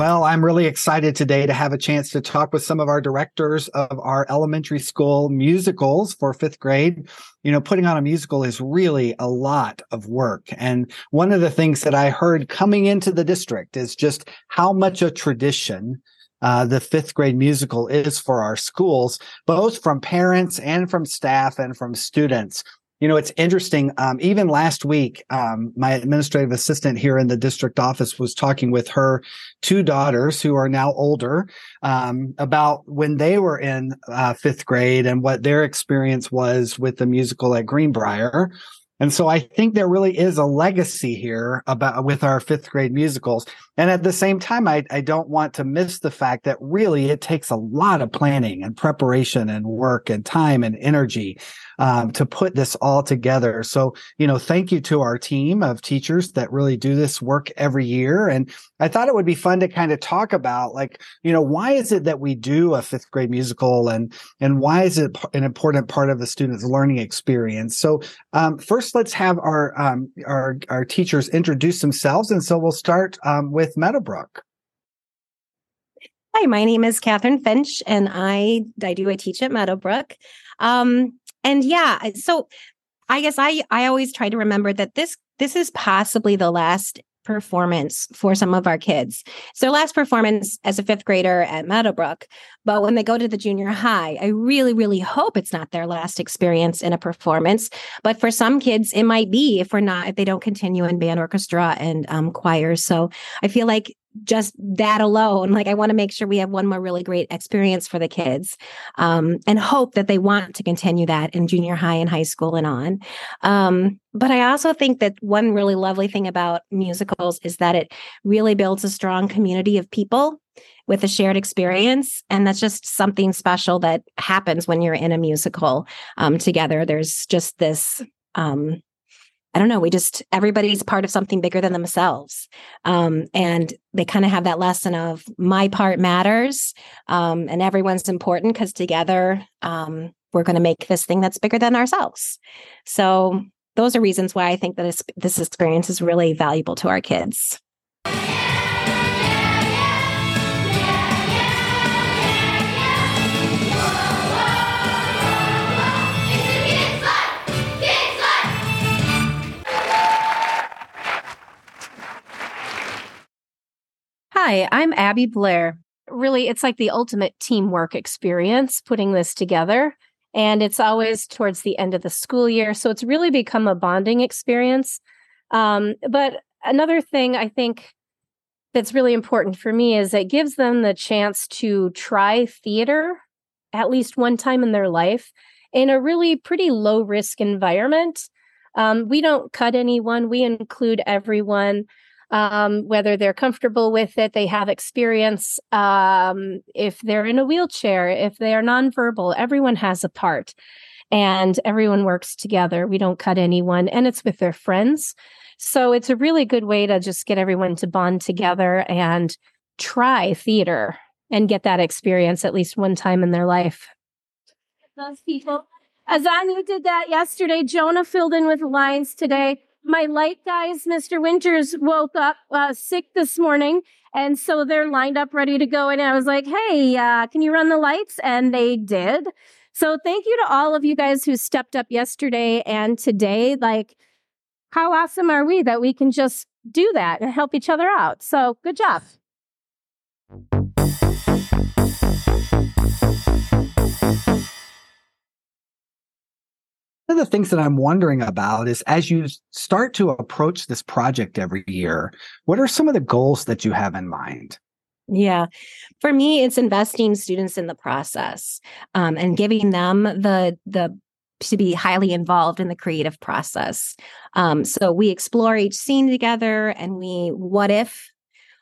Well, I'm really excited today to have a chance to talk with some of our directors of our elementary school musicals for fifth grade. You know, putting on a musical is really a lot of work. And one of the things that I heard coming into the district is just how much a tradition uh, the fifth grade musical is for our schools, both from parents and from staff and from students. You know, it's interesting. Um, even last week, um, my administrative assistant here in the district office was talking with her two daughters who are now older um, about when they were in uh, fifth grade and what their experience was with the musical at Greenbriar. And so I think there really is a legacy here about with our fifth grade musicals. And at the same time, I, I don't want to miss the fact that really it takes a lot of planning and preparation and work and time and energy um, to put this all together. So, you know, thank you to our team of teachers that really do this work every year. And I thought it would be fun to kind of talk about like, you know, why is it that we do a fifth grade musical and, and why is it an important part of the student's learning experience? So, um, first, let's have our, um, our, our teachers introduce themselves. And so we'll start um, with Meadowbrook. Hi, my name is Catherine Finch, and I I do I teach at Meadowbrook. Um, and yeah, so I guess I I always try to remember that this this is possibly the last performance for some of our kids. It's their last performance as a fifth grader at Meadowbrook. But when they go to the junior high, I really, really hope it's not their last experience in a performance. But for some kids, it might be if we're not, if they don't continue in band orchestra and um, choirs. So I feel like just that alone. Like i want to make sure we have one more really great experience for the kids um, and hope that they want to continue that in junior high and high school and on. Um, but i also think that one really lovely thing about musicals is that it really builds a strong community of people with a shared experience and that's just something special that happens when you're in a musical um, together. There's just this um, I don't know, we just, everybody's part of something bigger than themselves. Um, and they kind of have that lesson of my part matters um, and everyone's important because together um, we're going to make this thing that's bigger than ourselves. So those are reasons why I think that this, this experience is really valuable to our kids. Hi, I'm Abby Blair. Really, it's like the ultimate teamwork experience putting this together. And it's always towards the end of the school year. So it's really become a bonding experience. Um, but another thing I think that's really important for me is it gives them the chance to try theater at least one time in their life in a really pretty low risk environment. Um, we don't cut anyone, we include everyone um, whether they're comfortable with it, they have experience. Um, if they're in a wheelchair, if they are nonverbal, everyone has a part and everyone works together. We don't cut anyone, and it's with their friends. So it's a really good way to just get everyone to bond together and try theater and get that experience at least one time in their life. Those people. Azanu did that yesterday. Jonah filled in with lines today my light guys, Mr. Winters, woke up uh, sick this morning. And so they're lined up ready to go. And I was like, hey, uh, can you run the lights? And they did. So thank you to all of you guys who stepped up yesterday and today. Like, how awesome are we that we can just do that and help each other out? So good job. One of the things that I'm wondering about is as you start to approach this project every year, what are some of the goals that you have in mind? Yeah. For me, it's investing students in the process um, and giving them the the to be highly involved in the creative process. Um, so we explore each scene together and we what if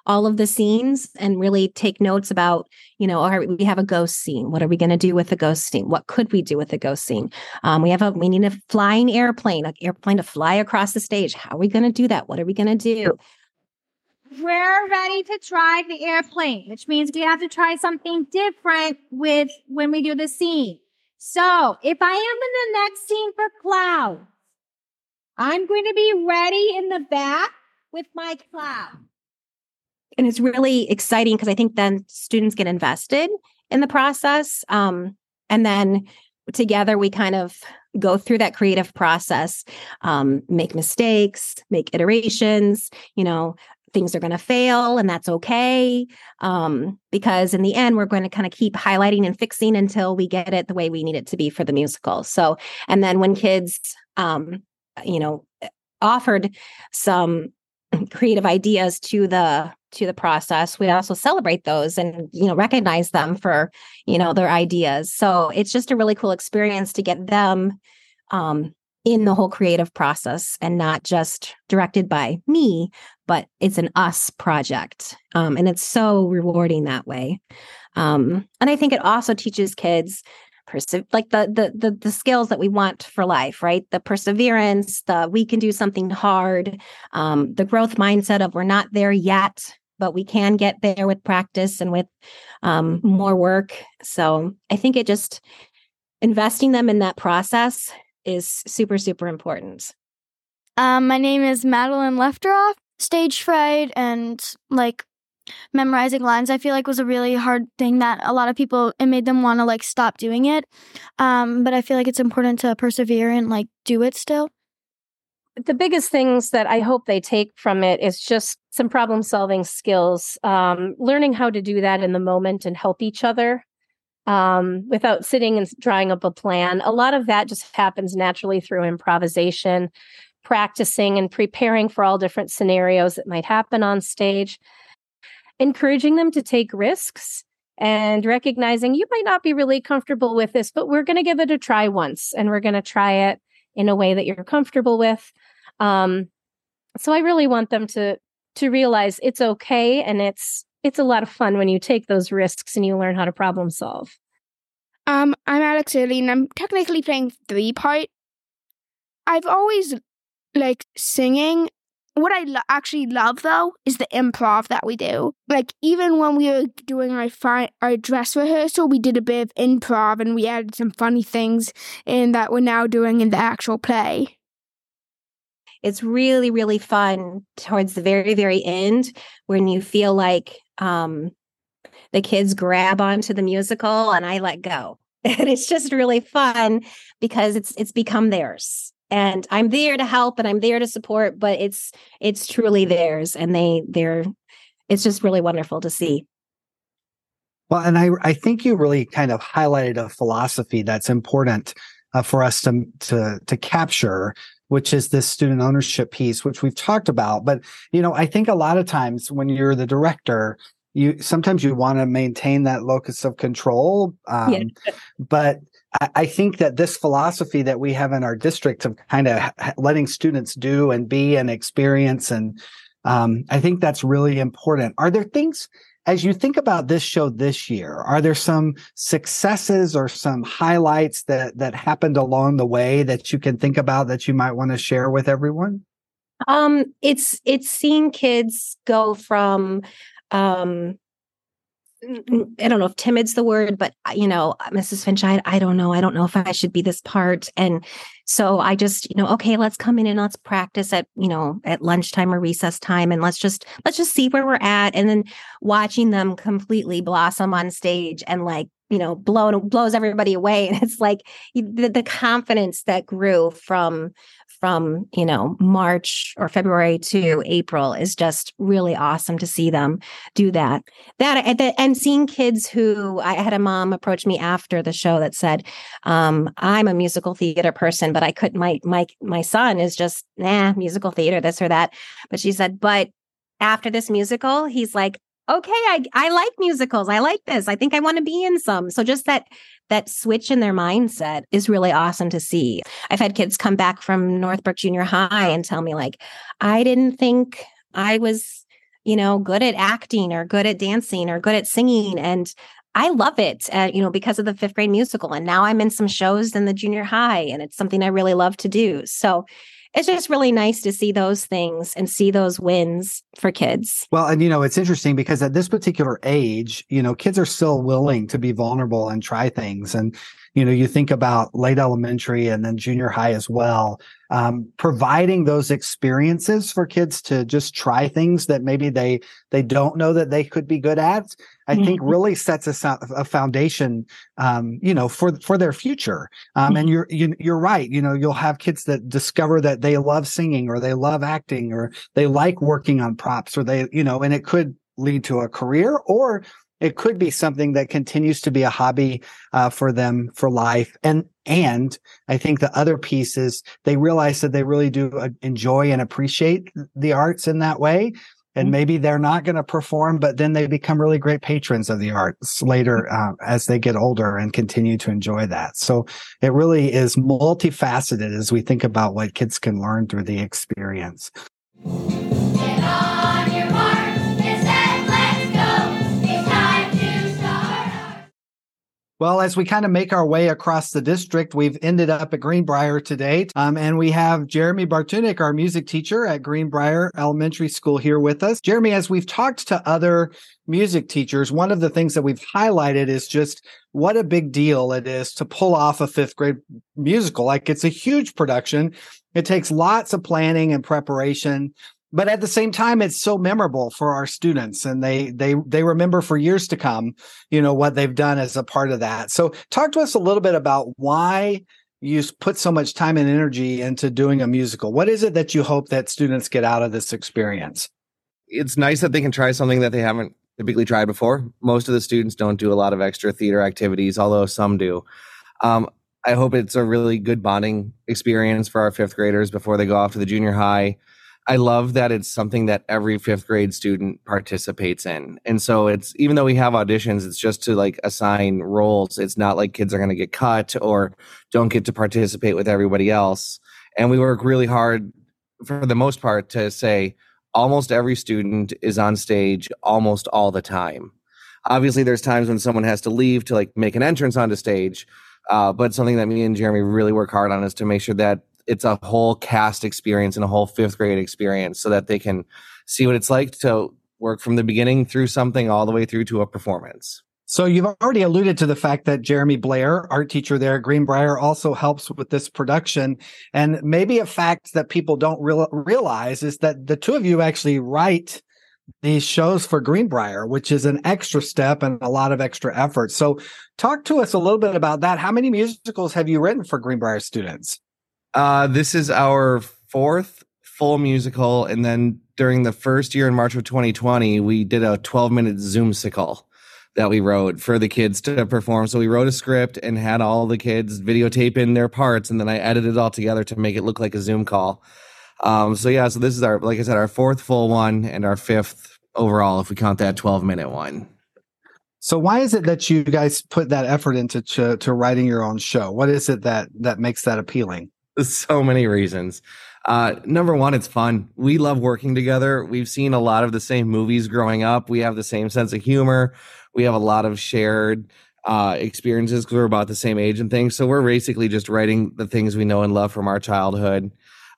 all of the scenes and really take notes about, you know, all right, we have a ghost scene. What are we going to do with the ghost scene? What could we do with the ghost scene? Um, we have a, we need a flying airplane, an airplane to fly across the stage. How are we going to do that? What are we going to do? We're ready to try the airplane, which means we have to try something different with when we do the scene. So if I am in the next scene for cloud, I'm going to be ready in the back with my cloud. And it's really exciting because I think then students get invested in the process. Um, and then together we kind of go through that creative process, um, make mistakes, make iterations, you know, things are going to fail and that's okay um, because in the end we're going to kind of keep highlighting and fixing until we get it the way we need it to be for the musical so and then when kids um, you know offered some creative ideas to the to the process we also celebrate those and you know recognize them for you know their ideas so it's just a really cool experience to get them um, in the whole creative process and not just directed by me, but it's an us project. Um, and it's so rewarding that way. Um, and I think it also teaches kids perse- like the, the the the skills that we want for life, right? The perseverance, the we can do something hard, um, the growth mindset of we're not there yet, but we can get there with practice and with um, more work. So I think it just investing them in that process is super, super important. Um, my name is Madeline Lefteroff. Stage fright and like memorizing lines, I feel like was a really hard thing that a lot of people it made them want to like stop doing it. Um, but I feel like it's important to persevere and like do it still. The biggest things that I hope they take from it is just some problem solving skills, um, learning how to do that in the moment and help each other um, without sitting and drawing up a plan. A lot of that just happens naturally through improvisation, practicing and preparing for all different scenarios that might happen on stage, encouraging them to take risks and recognizing you might not be really comfortable with this, but we're going to give it a try once and we're going to try it in a way that you're comfortable with. Um, so I really want them to to realize it's okay and it's it's a lot of fun when you take those risks and you learn how to problem solve. Um, I'm Alex Early and I'm technically playing three part. I've always like singing. What I lo- actually love though is the improv that we do. Like even when we were doing our fi- our dress rehearsal, we did a bit of improv and we added some funny things in that we're now doing in the actual play. It's really, really fun towards the very, very end when you feel like um, the kids grab onto the musical and I let go. And it's just really fun because it's it's become theirs. And I'm there to help and I'm there to support, but it's it's truly theirs and they they're it's just really wonderful to see. Well, and I I think you really kind of highlighted a philosophy that's important uh, for us to to to capture which is this student ownership piece, which we've talked about. But, you know, I think a lot of times when you're the director, you sometimes you want to maintain that locus of control. Um, yeah. But I, think that this philosophy that we have in our district of kind of letting students do and be and experience, and um, I think that's really important. Are there things as you think about this show this year, are there some successes or some highlights that that happened along the way that you can think about that you might want to share with everyone? Um, it's it's seeing kids go from um I don't know if timid's the word, but uh, you know, Mrs. Finch, I, I don't know. I don't know if I should be this part. And so I just, you know, okay, let's come in and let's practice at, you know, at lunchtime or recess time. And let's just, let's just see where we're at. And then watching them completely blossom on stage and like you know blow blows everybody away and it's like the, the confidence that grew from from you know march or february to april is just really awesome to see them do that. That and seeing kids who i had a mom approach me after the show that said um, i'm a musical theater person but i couldn't my my my son is just nah musical theater this or that. But she said but after this musical he's like okay, I, I like musicals. I like this. I think I want to be in some. So just that that switch in their mindset is really awesome to see. I've had kids come back from Northbrook Junior High and tell me like, I didn't think I was, you know, good at acting or good at dancing or good at singing and I love it, uh, you know, because of the fifth grade musical. And now I'm in some shows in the junior high, and it's something I really love to do. So it's just really nice to see those things and see those wins for kids. Well, and you know, it's interesting because at this particular age, you know, kids are still willing to be vulnerable and try things. And you know, you think about late elementary and then junior high as well. Um, providing those experiences for kids to just try things that maybe they they don't know that they could be good at I think Mm-hmm. really sets a, a foundation, um, you know, for for their future. Um, and you're you, you're right. You know, you'll have kids that discover that they love singing or they love acting or they like working on props or they, you know, and it could lead to a career or it could be something that continues to be a hobby uh, for them for life. And and I think the other piece is they realize that they really do uh, enjoy and appreciate the arts in that way and maybe they're not going to perform, but then they become really great patrons of the arts later uh, as they get older and continue to enjoy that. So it really is multifaceted as we think about what kids can learn through the experience. Well, as we kind of make our way across the district, we've ended up at Greenbriar today. Um, and we have Jeremy Bartunik, our music teacher at Greenbriar Elementary School, here with us. Jeremy, as we've talked to other music teachers, one of the things that we've highlighted is just what a big deal it is to pull off a fifth grade musical. Like it's a huge production. It takes lots of planning and preparation but at the same time it's so memorable for our students and they they they remember for years to come you know what they've done as a part of that so talk to us a little bit about why you put so much time and energy into doing a musical what is it that you hope that students get out of this experience it's nice that they can try something that they haven't typically tried before. Most of the students don't do a lot of extra theater activities, although some do. Um, I hope it's a really good bonding experience for our fifth graders before they go off to the junior high. I love that it's something that every fifth grade student participates in. And so it's even though we have auditions, it's just to like assign roles. It's not like kids are going to get cut or don't get to participate with everybody else. And we work really hard for the most part to say, almost every student is on stage almost all the time. Obviously, there's times when someone has to leave to like make an entrance onto stage. Uh, but something that me and Jeremy really work hard on is to make sure that it's a whole cast experience and a whole fifth grade experience so that they can see what it's like to work from the beginning through something all the way through to a performance. so you've already alluded to the fact that jeremy blair art teacher there greenbriar also helps with this production and maybe a fact that people don't real- realize is that the two of you actually write these shows for Greenbriar, which is an extra step and a lot of extra effort. So, talk to us a little bit about that. How many musicals have you written for Greenbriar students? Uh, this is our fourth full musical. And then during the first year in March of 2020, we did a 12 minute Zoom Zoomsicle that we wrote for the kids to perform. So we wrote a script and had all the kids videotape in their parts. And then I edited it all together to make it look like a Zoom call. Um, so yeah, so this is our, like I said, our fourth full one and our fifth overall, if we count that 12 minute one. So, why is it that you guys put that effort into to, to writing your own show? What is it that that makes that appealing? so many reasons. Uh, number one, it's fun. We love working together. We've seen a lot of the same movies growing up. We have the same sense of humor. We have a lot of shared uh, experiences because we're about the same age and things. So we're basically just writing the things we know and love from our childhood.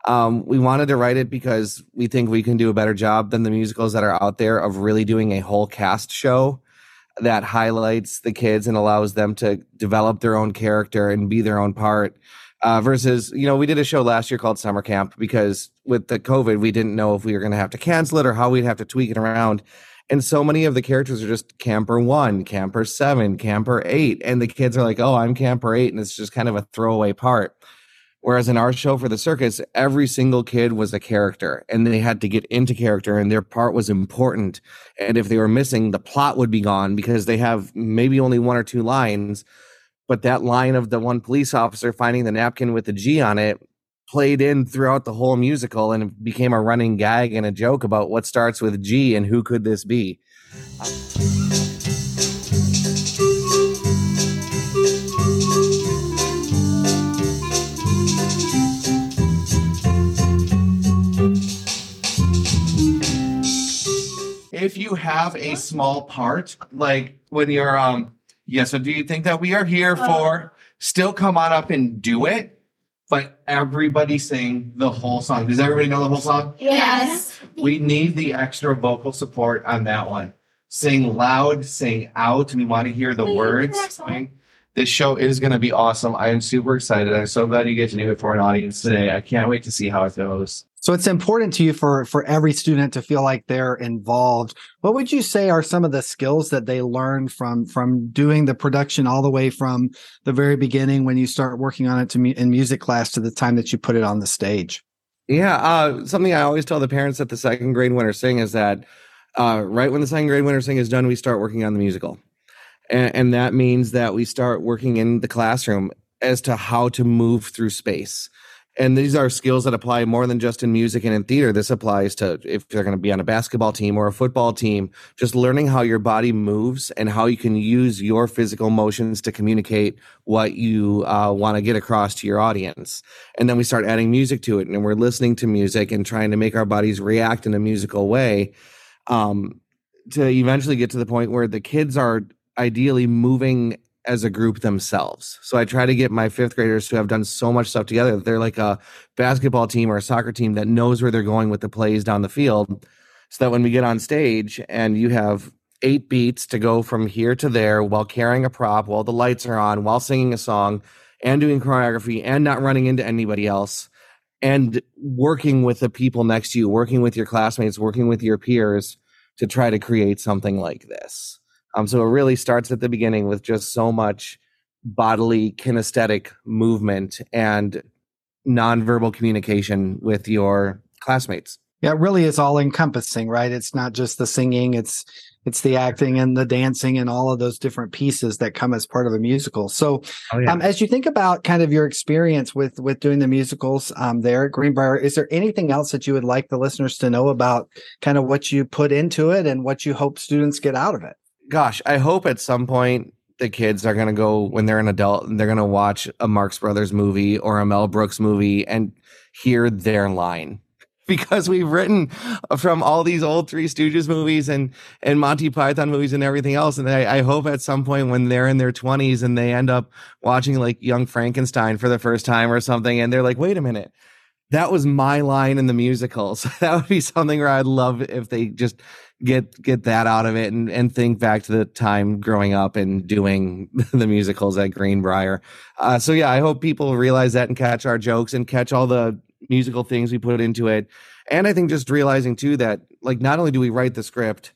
Um, we wanted to write it because we think we can do a better job than the musicals that are out there of really doing a whole cast show that highlights the kids and allows them to develop their own character and be their own part uh, versus you know we did a show last year called summer camp because with the covid we didn't know if we were going to have to cancel it or how we'd have to tweak it around. And so many of the characters are just camper one camper seven camper eight and the kids are like oh i'm camper eight and it's just kind of a throwaway part. Whereas in our show for the circus every single kid was a character and they had to get into character and their part was important. And if they were missing the plot would be gone because they have maybe only one or two lines but that line of the one police officer finding the napkin with the G on it played in throughout the whole musical and became a running gag and a joke about what starts with G and who could this be. If you have a small part, like when you're um yeah, so do you think that we are here uh, for still come on up and do it, but everybody sing the whole song? Does everybody know the whole song? Yes. We need the extra vocal support on that one. Sing loud, sing out. We want to hear the Please, words. next one. This show is going to be awesome. I am super excited. I'm so glad you get to do it for an audience today. I can't wait to see how it goes. So it's important to you for for every student to feel like they're involved. What would you say are some of the skills that they learn from from doing the production all the way from the very beginning when you start working on it to mu- in music class to the time that you put it on the stage? Yeah, uh, something I always tell the parents at the second grade winter sing is that uh, right when the second grade winter sing is done, we start working on the musical, and, and that means that we start working in the classroom as to how to move through space. And these are skills that apply more than just in music and in theater. This applies to if they're going to be on a basketball team or a football team, just learning how your body moves and how you can use your physical motions to communicate what you uh, want to get across to your audience. And then we start adding music to it and we're listening to music and trying to make our bodies react in a musical way um, to eventually get to the point where the kids are ideally moving as a group themselves. So I try to get my fifth graders who have done so much stuff together. They're like a basketball team or a soccer team that knows where they're going with the plays down the field. So that when we get on stage and you have eight beats to go from here to there while carrying a prop, while the lights are on, while singing a song and doing choreography and not running into anybody else and working with the people next to you, working with your classmates, working with your peers to try to create something like this. Um, so it really starts at the beginning with just so much bodily kinesthetic movement and nonverbal communication with your classmates. Yeah, it really is all encompassing, right? It's not just the singing, it's it's the acting and the dancing and all of those different pieces that come as part of a musical. So, Oh, yeah. um, as you think about kind of your experience with with doing the musicals um, there at Greenbriar, is there anything else that you would like the listeners to know about kind of what you put into it and what you hope students get out of it? Gosh, I hope at some point the kids are going to go when they're an adult and they're going to watch a Marx Brothers movie or a Mel Brooks movie and hear their line. Because we've written from all these old Three Stooges movies and and Monty Python movies and everything else, and I, I hope at some point when they're in their twenties and they end up watching like Young Frankenstein for the first time or something, and they're like, "Wait a minute, that was my line in the musical." So that would be something where I'd love if they just get get that out of it and and think back to the time growing up and doing the musicals at Greenbriar. Uh, so yeah, I hope people realize that and catch our jokes and catch all the musical things we put into it. And I think just realizing too that like not only do we write the script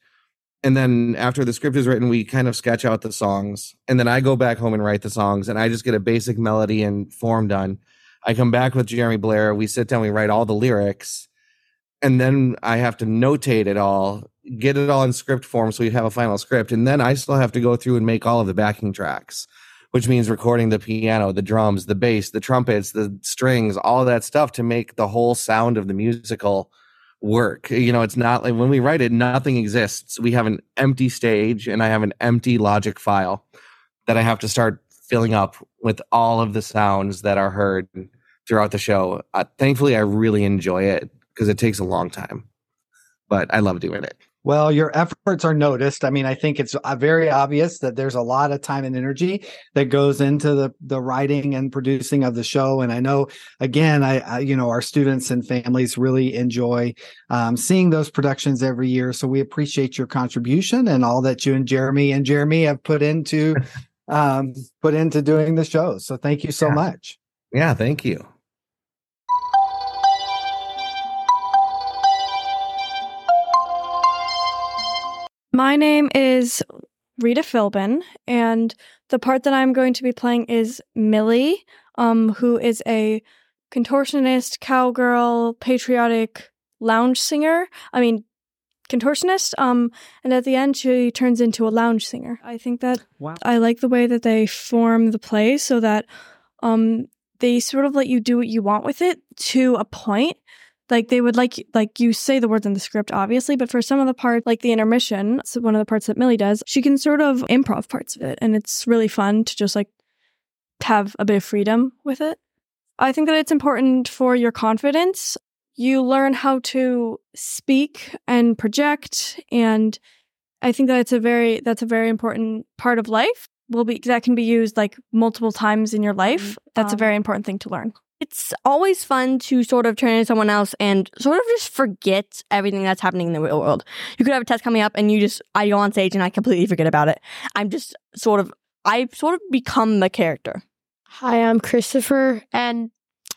and then after the script is written we kind of sketch out the songs and then I go back home and write the songs and I just get a basic melody and form done. I come back with Jeremy Blair, we sit down, we write all the lyrics and then I have to notate it all, get it all in script form so we have a final script. And then I still have to go through and make all of the backing tracks, which means recording the piano, the drums, the bass, the trumpets, the strings, all that stuff to make the whole sound of the musical work. You know, it's not like when we write it, nothing exists. We have an empty stage and I have an empty logic file that I have to start filling up with all of the sounds that are heard throughout the show. Uh, thankfully, I really enjoy it because it takes a long time, but I love doing it. Well, your efforts are noticed. I mean, I think it's uh, very obvious that there's a lot of time and energy that goes into the the writing and producing of the show. And I know, again, I, I you know our students and families really enjoy um, seeing those productions every year. So we appreciate your contribution and all that you and Jeremy and Jeremy have put into um, put into doing the show. So thank you so Yeah. much. Yeah, thank you. My name is Rita Philbin, and the part that I'm going to be playing is Millie, um, who is a contortionist, cowgirl, patriotic lounge singer. I mean, contortionist. Um, and at the end, she turns into a lounge singer. I think that Wow. I like the way that they form the play so that um, they sort of let you do what you want with it to a point like they would like like you say the words in the script obviously but for some of the parts like the intermission so one of the parts that millie does she can sort of improv parts of it and it's really fun to just like have a bit of freedom with it. I think that it's important for your confidence. You learn how to speak and project and i think that it's a very that's a very important part of life. Will be that can be used like multiple times in your life. That's a Um, very important thing to learn It's always fun to sort of turn into someone else and sort of just forget everything that's happening in the real world. You could have a test coming up and you just, I go on stage and I completely forget about it. I'm just sort of I sort of become the character. Hi, I'm Christopher, and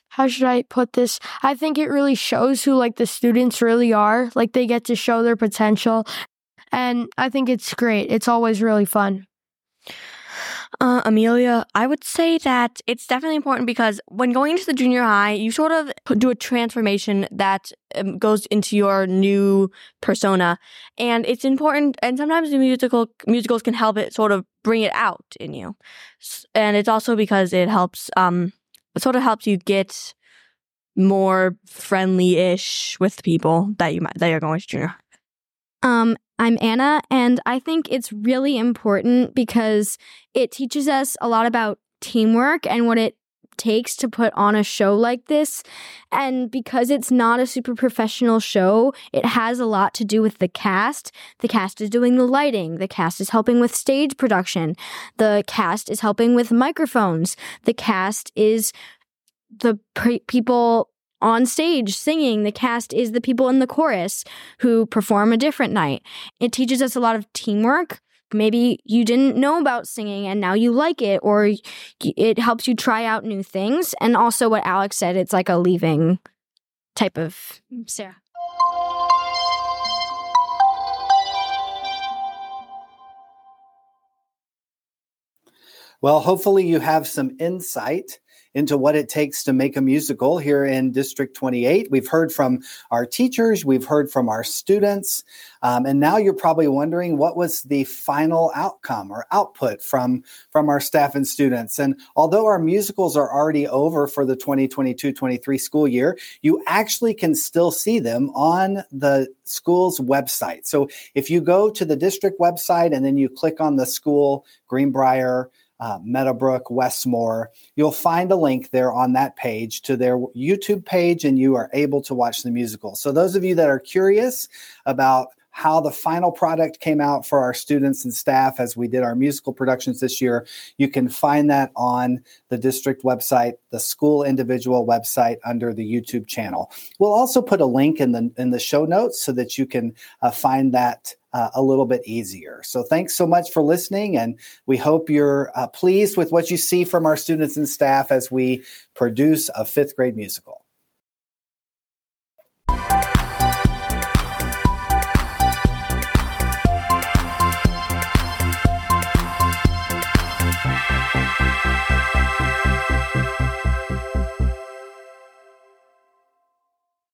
how should I put this? I think it really shows who like the students really are. Like they get to show their potential, and I think it's great. It's always really fun. Uh, Amelia, I would say that it's definitely important because when going into the junior high, you sort of do a transformation that um, goes into your new persona, and it's important. And sometimes the musical musicals can help it sort of bring it out in you, and it's also because it helps. Um, it sort of helps you get more friendly-ish with people that you might that you're going to junior. high. Um, I'm Anna, and I think it's really important because it teaches us a lot about teamwork and what it takes to put on a show like this. And because it's not a super professional show, it has a lot to do with the cast. The cast is doing the lighting, the cast is helping with stage production, the cast is helping with microphones, the cast is the pre- people on stage singing. The cast is the people in the chorus who perform a different night. It teaches us a lot of teamwork. Maybe you didn't know about singing and now you like it, or it helps you try out new things. And also, what Alex said, it's like a leaving type of Sarah. Well, hopefully you have some insight into what it takes to make a musical here in District 28. We've heard from our teachers, we've heard from our students, um, and now you're probably wondering what was the final outcome or output from from our staff and students. And although our musicals are already over for the 2022-23 school year, you actually can still see them on the school's website. So if you go to the district website and then you click on the school Greenbriar uh, Meadowbrook, Westmoor, you'll find a link there on that page to their YouTube page, and you are able to watch the musical. So, those of you that are curious about how the final product came out for our students and staff as we did our musical productions this year, you can find that on the district website, the school individual website under the YouTube channel. We'll also put a link in the in the show notes so that you can uh, find that uh, a little bit easier. So thanks so much for listening, and we hope you're uh, pleased with what you see from our students and staff as we produce a fifth grade musical.